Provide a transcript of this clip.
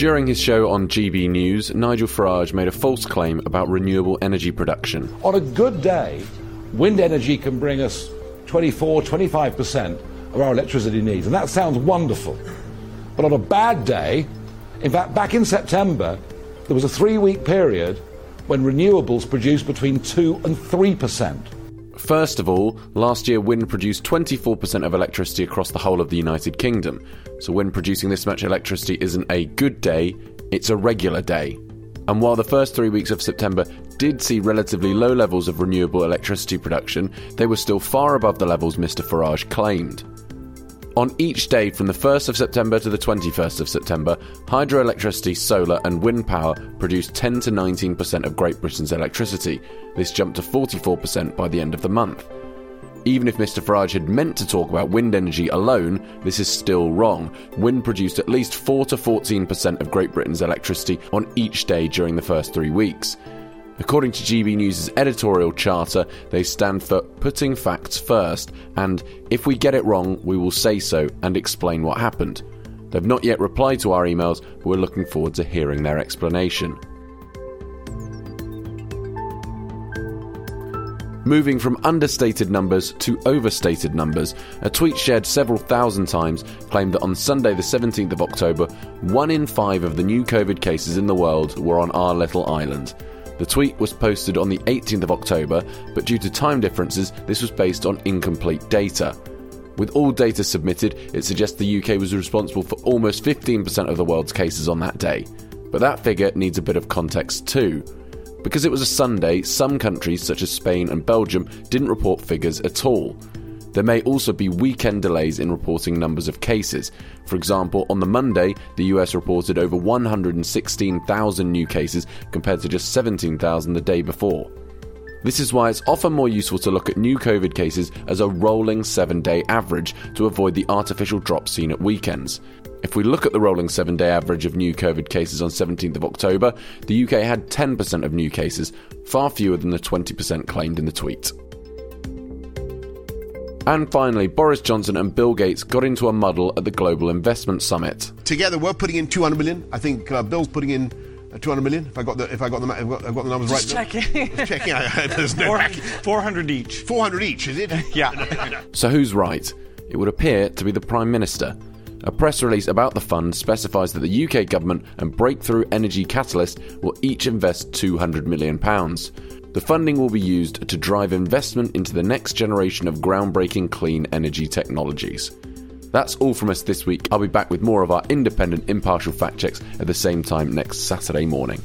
During his show on GB News, Nigel Farage made a false claim about renewable energy production. On a good day, wind energy can bring us 24, 25% of our electricity needs, and that sounds wonderful. But on a bad day, in fact, back in September, there was a three week period when renewables produced between 2 and 3%. First of all, last year wind produced 24% of electricity across the whole of the United Kingdom. So, when producing this much electricity isn't a good day, it's a regular day. And while the first three weeks of September did see relatively low levels of renewable electricity production, they were still far above the levels Mr. Farage claimed. On each day from the 1st of September to the 21st of September, hydroelectricity, solar, and wind power produced 10 to 19% of Great Britain's electricity. This jumped to 44% by the end of the month. Even if Mr. Farage had meant to talk about wind energy alone, this is still wrong. Wind produced at least 4 to 14% of Great Britain's electricity on each day during the first three weeks. According to GB News' editorial charter, they stand for putting facts first, and if we get it wrong, we will say so and explain what happened. They've not yet replied to our emails, but we're looking forward to hearing their explanation. Moving from understated numbers to overstated numbers, a tweet shared several thousand times claimed that on Sunday, the 17th of October, one in five of the new COVID cases in the world were on our little island. The tweet was posted on the 18th of October, but due to time differences, this was based on incomplete data. With all data submitted, it suggests the UK was responsible for almost 15% of the world's cases on that day. But that figure needs a bit of context too. Because it was a Sunday, some countries, such as Spain and Belgium, didn't report figures at all. There may also be weekend delays in reporting numbers of cases. For example, on the Monday, the US reported over 116,000 new cases compared to just 17,000 the day before. This is why it's often more useful to look at new COVID cases as a rolling seven day average to avoid the artificial drop seen at weekends. If we look at the rolling seven day average of new COVID cases on 17th of October, the UK had 10% of new cases, far fewer than the 20% claimed in the tweet. And finally, Boris Johnson and Bill Gates got into a muddle at the Global Investment Summit. Together, we're putting in 200 million. I think uh, Bill's putting in uh, 200 million. If I got the if I got the I've got, I've got the numbers Just right. checking. Just checking. I, there's no 400, 400 each. 400 each, is it? Yeah. So who's right? It would appear to be the Prime Minister. A press release about the fund specifies that the UK government and Breakthrough Energy Catalyst will each invest £200 million. The funding will be used to drive investment into the next generation of groundbreaking clean energy technologies. That's all from us this week. I'll be back with more of our independent, impartial fact checks at the same time next Saturday morning.